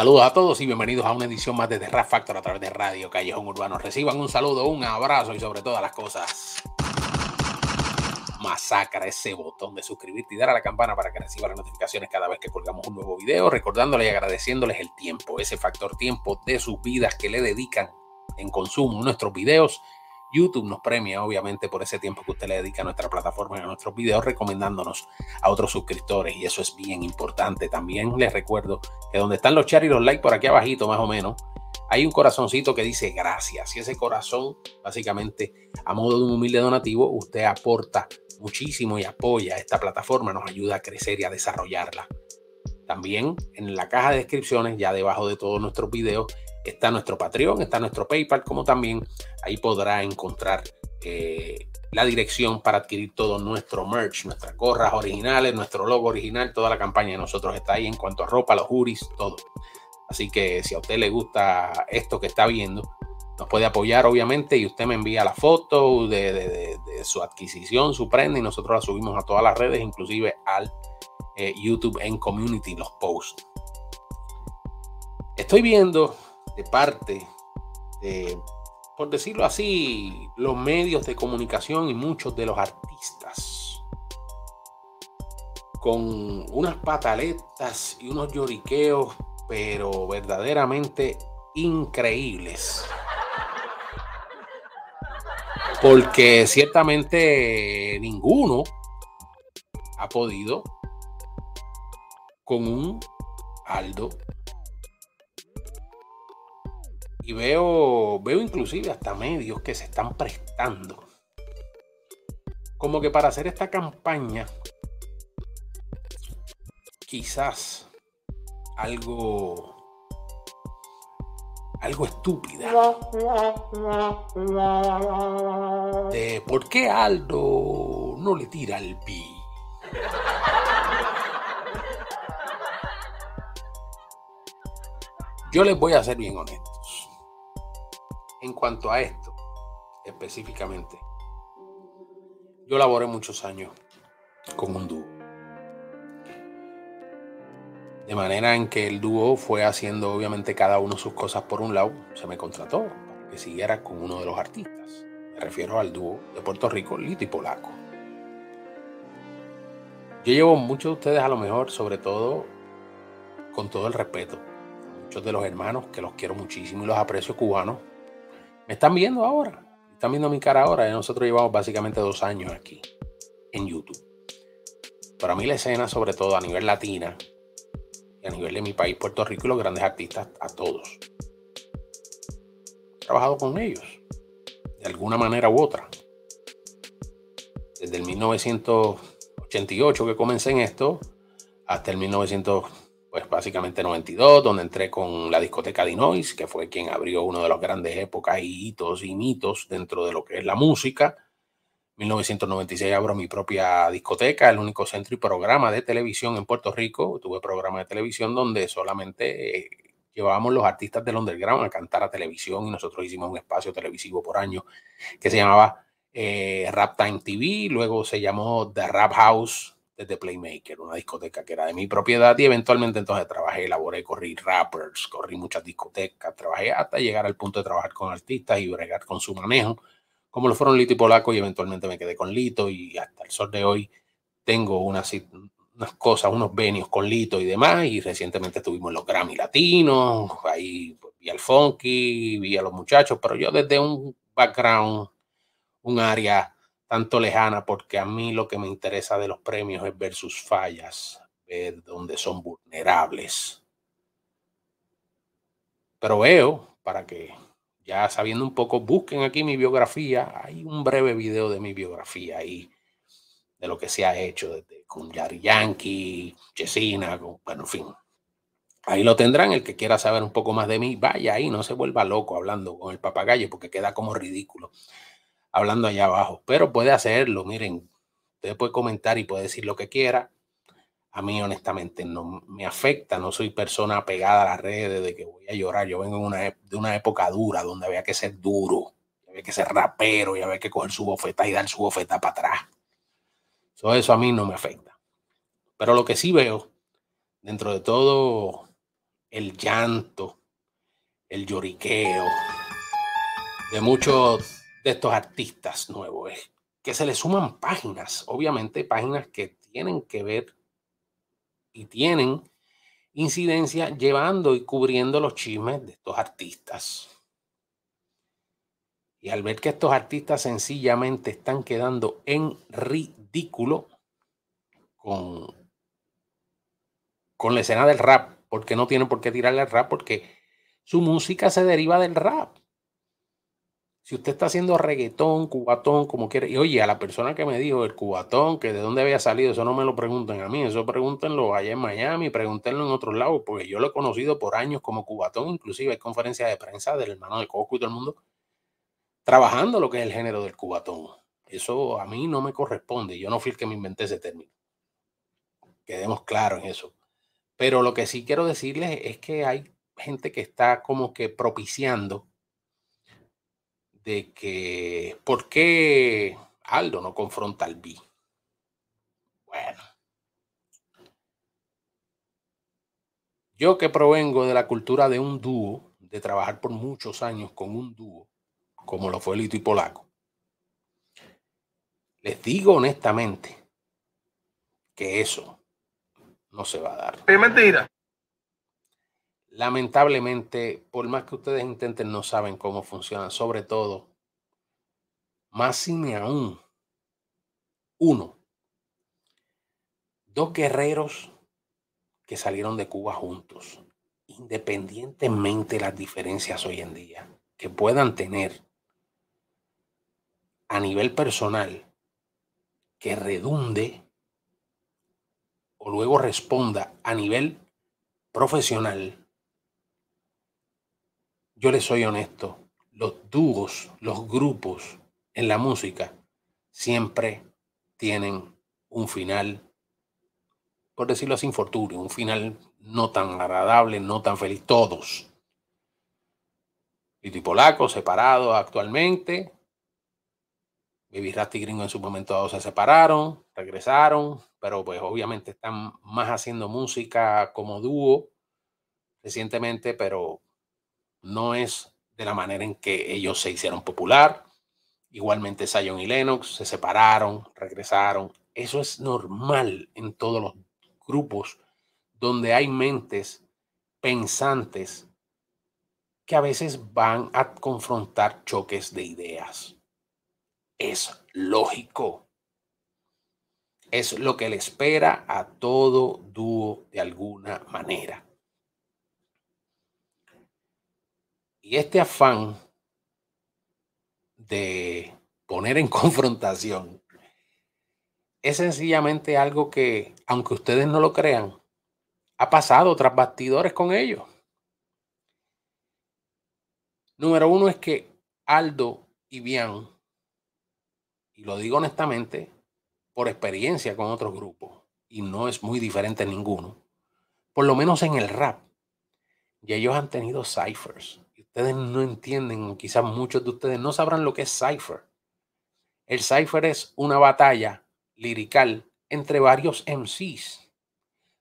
Saludos a todos y bienvenidos a una edición más de The Rap Factor a través de Radio Callejón Urbano. Reciban un saludo, un abrazo y sobre todas las cosas, masacra ese botón de suscribirte y dar a la campana para que reciba las notificaciones cada vez que colgamos un nuevo video, recordándoles y agradeciéndoles el tiempo, ese factor tiempo de sus vidas que le dedican en consumo nuestros videos YouTube nos premia, obviamente, por ese tiempo que usted le dedica a nuestra plataforma y a nuestros videos, recomendándonos a otros suscriptores. Y eso es bien importante. También les recuerdo que donde están los char y los likes por aquí abajito, más o menos, hay un corazoncito que dice gracias. Y ese corazón, básicamente, a modo de un humilde donativo, usted aporta muchísimo y apoya esta plataforma, nos ayuda a crecer y a desarrollarla. También en la caja de descripciones, ya debajo de todos nuestros videos, está nuestro Patreon, está nuestro PayPal, como también ahí podrá encontrar eh, la dirección para adquirir todo nuestro merch, nuestras gorras originales, nuestro logo original, toda la campaña de nosotros está ahí en cuanto a ropa, los juris, todo. Así que si a usted le gusta esto que está viendo, nos puede apoyar obviamente y usted me envía la foto de, su adquisición, su prenda y nosotros la subimos a todas las redes, inclusive al eh, YouTube en Community, los posts. Estoy viendo de parte de, por decirlo así, los medios de comunicación y muchos de los artistas con unas pataletas y unos lloriqueos, pero verdaderamente increíbles. Porque ciertamente ninguno ha podido con un Aldo y veo, veo inclusive hasta medios que se están prestando. Como que para hacer esta campaña, quizás algo algo estúpida. De por qué Aldo no le tira al pi. Yo les voy a ser bien honesto en cuanto a esto específicamente. Yo laboré muchos años con un dúo. De manera en que el dúo fue haciendo obviamente cada uno sus cosas por un lado. Se me contrató para que siguiera con uno de los artistas. Me refiero al dúo de Puerto Rico, Lito y Polaco. Yo llevo muchos de ustedes a lo mejor, sobre todo con todo el respeto. Muchos de los hermanos que los quiero muchísimo y los aprecio cubanos me están viendo ahora. Están viendo mi cara ahora. Y nosotros llevamos básicamente dos años aquí en YouTube. Para mí la escena, sobre todo a nivel latina y a nivel de mi país, Puerto Rico y los grandes artistas, a todos. He trabajado con ellos, de alguna manera u otra. Desde el 1988 que comencé en esto, hasta el 1900 pues básicamente 92, donde entré con la discoteca Dinois, que fue quien abrió uno de los grandes épocas y hitos y mitos dentro de lo que es la música. 1996 abro mi propia discoteca, el único centro y programa de televisión en Puerto Rico. Tuve programa de televisión donde solamente eh, llevábamos los artistas del underground a cantar a televisión y nosotros hicimos un espacio televisivo por año que se llamaba eh, Rap Time TV, luego se llamó The Rap House de Playmaker, una discoteca que era de mi propiedad y eventualmente entonces trabajé, elaboré, corrí rappers, corrí muchas discotecas, trabajé hasta llegar al punto de trabajar con artistas y bregar con su manejo, como lo fueron Lito y Polaco y eventualmente me quedé con Lito y hasta el sol de hoy tengo unas, unas cosas, unos venios con Lito y demás y recientemente estuvimos en los Grammy Latinos, ahí vi al Funky, vi a los muchachos, pero yo desde un background, un área tanto lejana, porque a mí lo que me interesa de los premios es ver sus fallas, ver dónde son vulnerables. Pero veo, para que ya sabiendo un poco, busquen aquí mi biografía, hay un breve video de mi biografía ahí, de lo que se ha hecho con Yari Yankee, Chesina, bueno, en fin. Ahí lo tendrán, el que quiera saber un poco más de mí, vaya ahí, no se vuelva loco hablando con el papagayo porque queda como ridículo hablando allá abajo, pero puede hacerlo, miren, usted puede comentar y puede decir lo que quiera. A mí honestamente no me afecta, no soy persona pegada a las redes de que voy a llorar. Yo vengo de una época dura donde había que ser duro, había que ser rapero y había que coger su bofeta y dar su bofeta para atrás. Todo eso a mí no me afecta. Pero lo que sí veo, dentro de todo el llanto, el lloriqueo de muchos de estos artistas nuevos. Es que se le suman páginas, obviamente páginas que tienen que ver y tienen incidencia llevando y cubriendo los chismes de estos artistas. Y al ver que estos artistas sencillamente están quedando en ridículo con, con la escena del rap, porque no tienen por qué tirarle al rap, porque su música se deriva del rap. Si usted está haciendo reggaetón, cubatón, como quiere, y oye, a la persona que me dijo el cubatón, que de dónde había salido, eso no me lo pregunten a mí, eso pregúntenlo allá en Miami, pregúntenlo en otros lados, porque yo lo he conocido por años como cubatón, inclusive hay conferencias de prensa del hermano de Coco y todo el mundo trabajando lo que es el género del cubatón. Eso a mí no me corresponde, yo no fui el que me inventé ese término. Quedemos claros en eso. Pero lo que sí quiero decirles es que hay gente que está como que propiciando de que, ¿por qué Aldo no confronta al B? Bueno. Yo que provengo de la cultura de un dúo, de trabajar por muchos años con un dúo, como lo fue Lito y Polaco, les digo honestamente que eso no se va a dar. Es mentira. Lamentablemente, por más que ustedes intenten, no saben cómo funcionan. Sobre todo, más me aún, uno, dos guerreros que salieron de Cuba juntos, independientemente de las diferencias hoy en día que puedan tener a nivel personal, que redunde o luego responda a nivel profesional yo les soy honesto, los dúos, los grupos en la música siempre tienen un final, por decirlo así, infortunio, un final no tan agradable, no tan feliz, todos. y Polaco separado actualmente. Baby Rasty y Gringo en su momento dado se separaron, regresaron, pero pues obviamente están más haciendo música como dúo recientemente, pero no es de la manera en que ellos se hicieron popular. Igualmente Zion y Lennox se separaron, regresaron. Eso es normal en todos los grupos donde hay mentes pensantes que a veces van a confrontar choques de ideas. Es lógico. Es lo que le espera a todo dúo de alguna manera. Y este afán de poner en confrontación es sencillamente algo que, aunque ustedes no lo crean, ha pasado tras bastidores con ellos. Número uno es que Aldo y Bian, y lo digo honestamente, por experiencia con otros grupos, y no es muy diferente en ninguno, por lo menos en el rap, y ellos han tenido ciphers ustedes no entienden, quizás muchos de ustedes no sabrán lo que es Cypher. El Cypher es una batalla lirical entre varios MCs.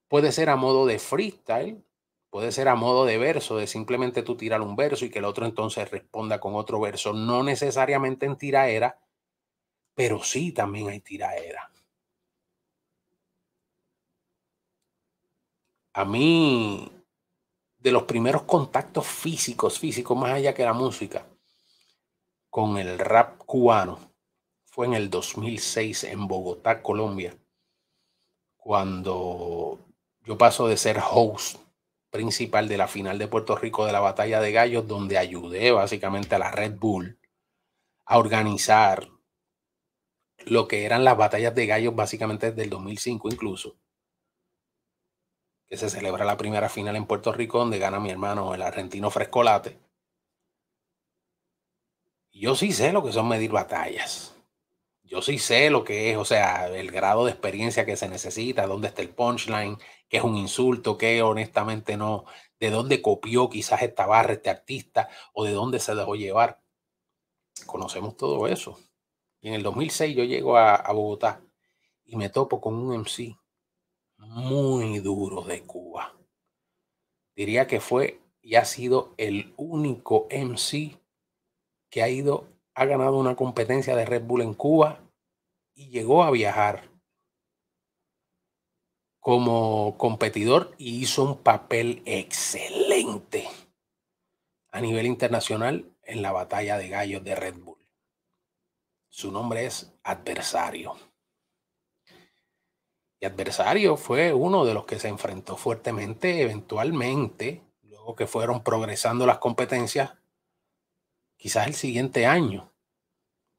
Puede ser a modo de freestyle, puede ser a modo de verso, de simplemente tú tirar un verso y que el otro entonces responda con otro verso. No necesariamente en tiraera, pero sí también hay tiraera. A mí de los primeros contactos físicos, físicos, más allá que la música, con el rap cubano fue en el 2006 en Bogotá, Colombia, cuando yo paso de ser host principal de la final de Puerto Rico de la Batalla de Gallos, donde ayudé básicamente a la Red Bull a organizar lo que eran las batallas de gallos básicamente desde el 2005 incluso que se celebra la primera final en Puerto Rico, donde gana mi hermano, el argentino Frescolate. Yo sí sé lo que son medir batallas. Yo sí sé lo que es, o sea, el grado de experiencia que se necesita, dónde está el punchline, qué es un insulto, qué honestamente no, de dónde copió quizás esta barra, este artista, o de dónde se dejó llevar. Conocemos todo eso. Y en el 2006 yo llego a, a Bogotá y me topo con un MC muy duro de Cuba. diría que fue y ha sido el único MC que ha ido, ha ganado una competencia de Red Bull en Cuba y llegó a viajar como competidor y hizo un papel excelente a nivel internacional en la batalla de gallos de Red Bull. Su nombre es Adversario. Y Adversario fue uno de los que se enfrentó fuertemente eventualmente, luego que fueron progresando las competencias, quizás el siguiente año,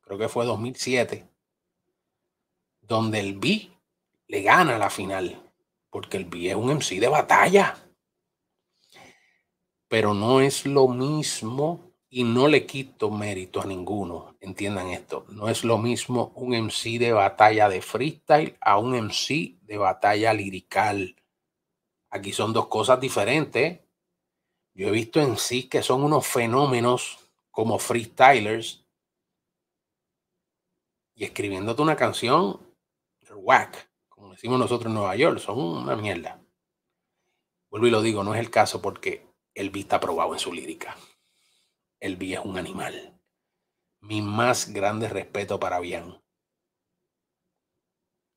creo que fue 2007, donde el B le gana la final, porque el B es un MC de batalla. Pero no es lo mismo y no le quito mérito a ninguno, entiendan esto, no es lo mismo un MC de batalla de freestyle a un MC de batalla lirical. Aquí son dos cosas diferentes. Yo he visto en sí que son unos fenómenos como freestylers y escribiéndote una canción whack, como decimos nosotros en Nueva York, son una mierda. Vuelvo y lo digo, no es el caso porque beat está probado en su lírica el B es un animal. Mi más grande respeto para Bian.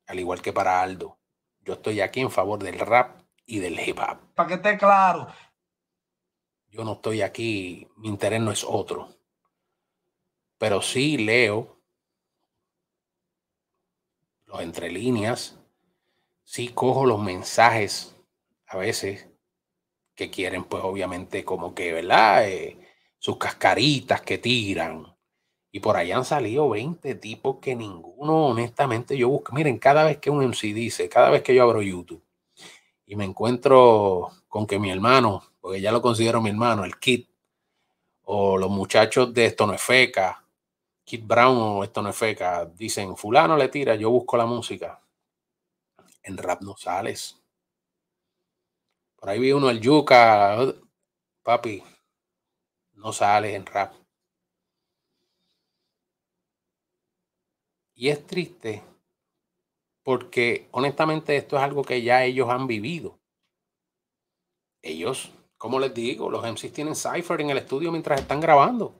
Al igual que para Aldo. Yo estoy aquí en favor del rap y del hip hop. Para que esté claro. Yo no estoy aquí, mi interés no es otro. Pero sí leo los entre líneas, sí cojo los mensajes a veces que quieren, pues obviamente como que, ¿verdad? Eh, sus cascaritas que tiran. Y por ahí han salido 20 tipos que ninguno, honestamente, yo busco. Miren, cada vez que un MC dice, cada vez que yo abro YouTube y me encuentro con que mi hermano, porque ya lo considero mi hermano, el Kid, o los muchachos de Esto no es feca, Kid Brown o Esto no es feca, dicen, fulano le tira, yo busco la música. En rap no sales. Por ahí vi uno, el Yuca, papi, no sale en rap. Y es triste porque honestamente esto es algo que ya ellos han vivido. Ellos, como les digo, los MCs tienen cipher en el estudio mientras están grabando.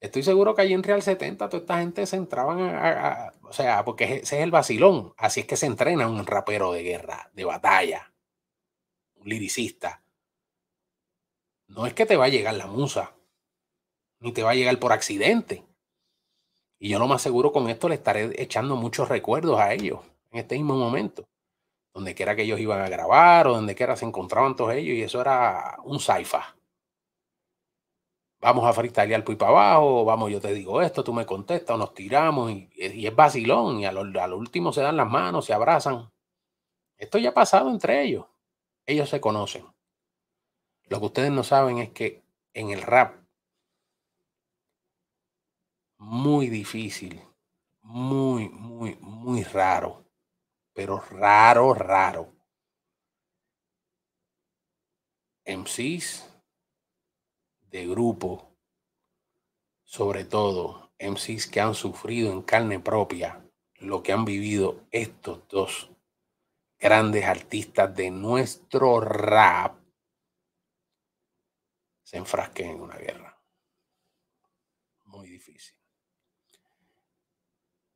Estoy seguro que allí en Real 70 toda esta gente se entraban a, o sea, porque ese es el vacilón. Así es que se entrena un rapero de guerra, de batalla, un liricista. No es que te va a llegar la musa, ni te va a llegar por accidente. Y yo lo más seguro con esto le estaré echando muchos recuerdos a ellos en este mismo momento. Donde quiera que ellos iban a grabar o donde quiera se encontraban todos ellos y eso era un saifa. Vamos a freestylear por para abajo, vamos, yo te digo esto, tú me contestas, nos tiramos y, es vacilón y a lo, a lo último se dan las manos, se abrazan. Esto ya ha pasado entre ellos. Ellos se conocen. Lo que ustedes no saben es que en el rap, muy difícil, muy, muy, muy raro, pero raro, raro. MCs de grupo, sobre todo MCs que han sufrido en carne propia lo que han vivido estos dos grandes artistas de nuestro rap se enfrasquen en una guerra. Muy difícil.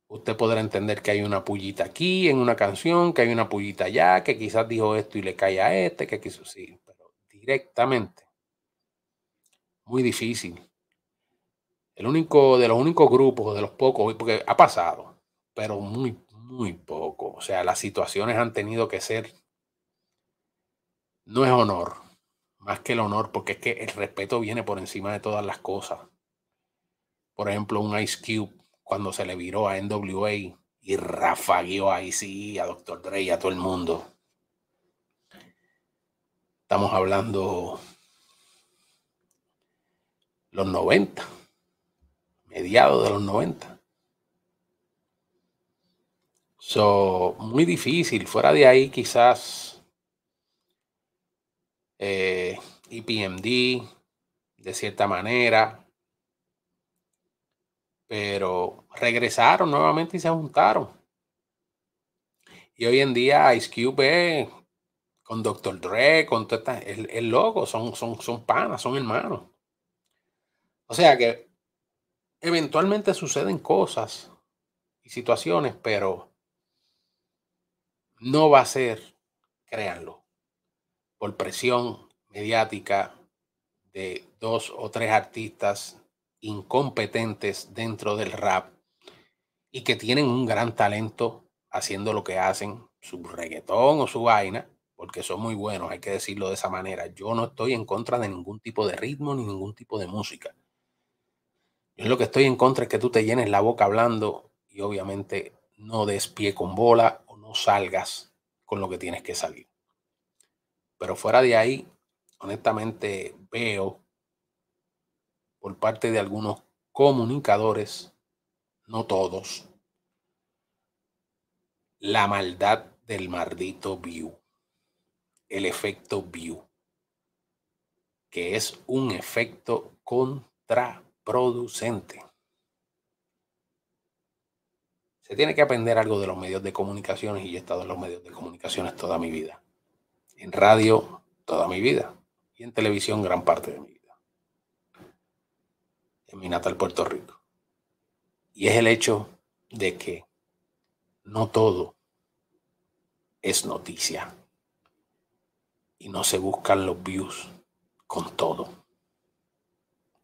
Usted podrá entender que hay una pullita aquí en una canción, que hay una pullita allá, que quizás dijo esto y le cae a este, que quiso sí, pero directamente. Muy difícil. El único, de los únicos grupos, de los pocos, porque ha pasado, pero muy, muy poco. O sea, las situaciones han tenido que ser, no es honor, más que el honor, porque es que el respeto viene por encima de todas las cosas. Por ejemplo, un Ice Cube, cuando se le viró a NWA y rafagueó a ICE, a Dr. Dre y a todo el mundo. Estamos hablando los 90, mediados de los 90. So, muy difícil. Fuera de ahí, quizás eh, EPMD, de cierta manera, pero regresaron nuevamente y se juntaron. Y hoy en día Ice Cube es con Dr. Dre, con todo esta, el, el loco, son, son, son panas, son hermanos. O sea que eventualmente suceden cosas y situaciones, pero no va a ser, créanlo, por presión mediática de dos o tres artistas incompetentes dentro del rap y que tienen un gran talento haciendo lo que hacen, su reggaetón o su vaina, porque son muy buenos, hay que decirlo de esa manera. Yo no estoy en contra de ningún tipo de ritmo ni ningún tipo de música. Yo lo que estoy en contra es que tú te llenes la boca hablando y obviamente no des pie con bola o no salgas con lo que tienes que salir. Pero fuera de ahí, honestamente veo por parte de algunos comunicadores, no todos, la maldad del maldito view, el efecto view, que es un efecto contraproducente. Se tiene que aprender algo de los medios de comunicaciones y he estado en los medios de comunicaciones toda mi vida. En radio toda mi vida y en televisión gran parte de mi vida. En mi natal Puerto Rico. Y es el hecho de que no todo es noticia. Y no se buscan los views con todo.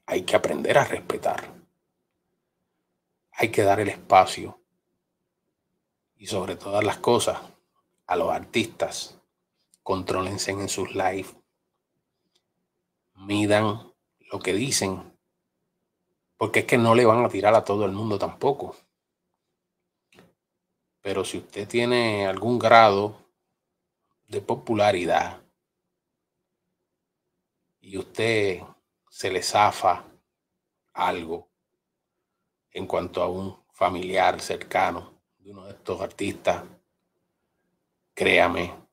Hay que aprender a respetar. Hay que dar el espacio. Y sobre todas las cosas, a los artistas, contrólense en sus lives. Midan lo que dicen. Porque es que no le van a tirar a todo el mundo tampoco. Pero si usted tiene algún grado de popularidad y usted se le zafa algo en cuanto a un familiar cercano de uno de estos artistas, créame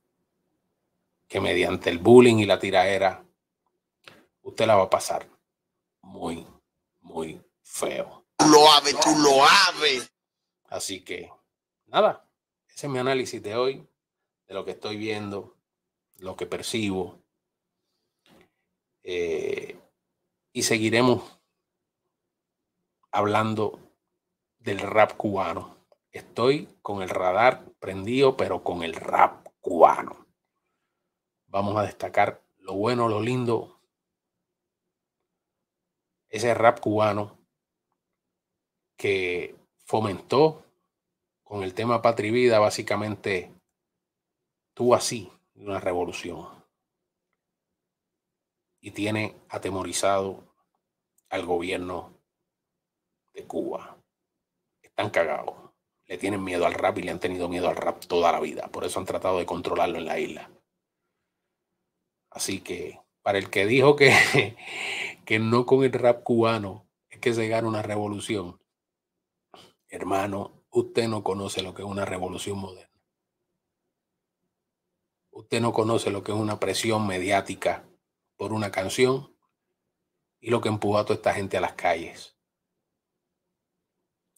que mediante el bullying y la tiraera, usted la va a pasar muy, muy feo. Tú lo aves, tú lo aves. Así que nada, ese es mi análisis de hoy, de lo que estoy viendo, lo que percibo. Eh, y seguiremos hablando del rap cubano. Estoy con el radar prendido, pero con el rap cubano. Vamos a destacar lo bueno, lo lindo. Ese rap cubano que fomentó con el tema Patria Vida, básicamente tuvo así una revolución. Y tiene atemorizado al gobierno de Cuba. Están cagados. Le tienen miedo al rap y le han tenido miedo al rap toda la vida. Por eso han tratado de controlarlo en la isla. Así que para el que dijo que, que no con el rap cubano es que se gana una revolución, hermano, usted no conoce lo que es una revolución moderna. Usted no conoce lo que es una presión mediática por una canción y lo que empuja a toda esta gente a las calles.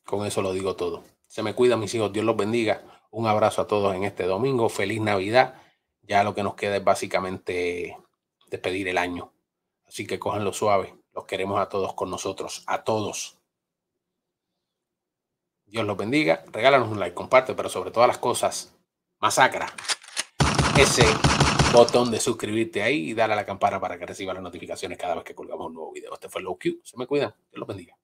Con eso lo digo todo. Se me cuida, mis hijos. Dios los bendiga. Un abrazo a todos en este domingo. Feliz Navidad. Ya lo que nos queda es básicamente despedir el año. Así que cojanlo suave. Los queremos a todos con nosotros. A todos. Dios los bendiga. Regálanos un like, comparte, pero sobre todas las cosas, masacra ese botón de suscribirte ahí y dale a la campana para que reciba las notificaciones cada vez que colgamos un nuevo video. Este fue Low Q. Se me cuidan. Dios los bendiga.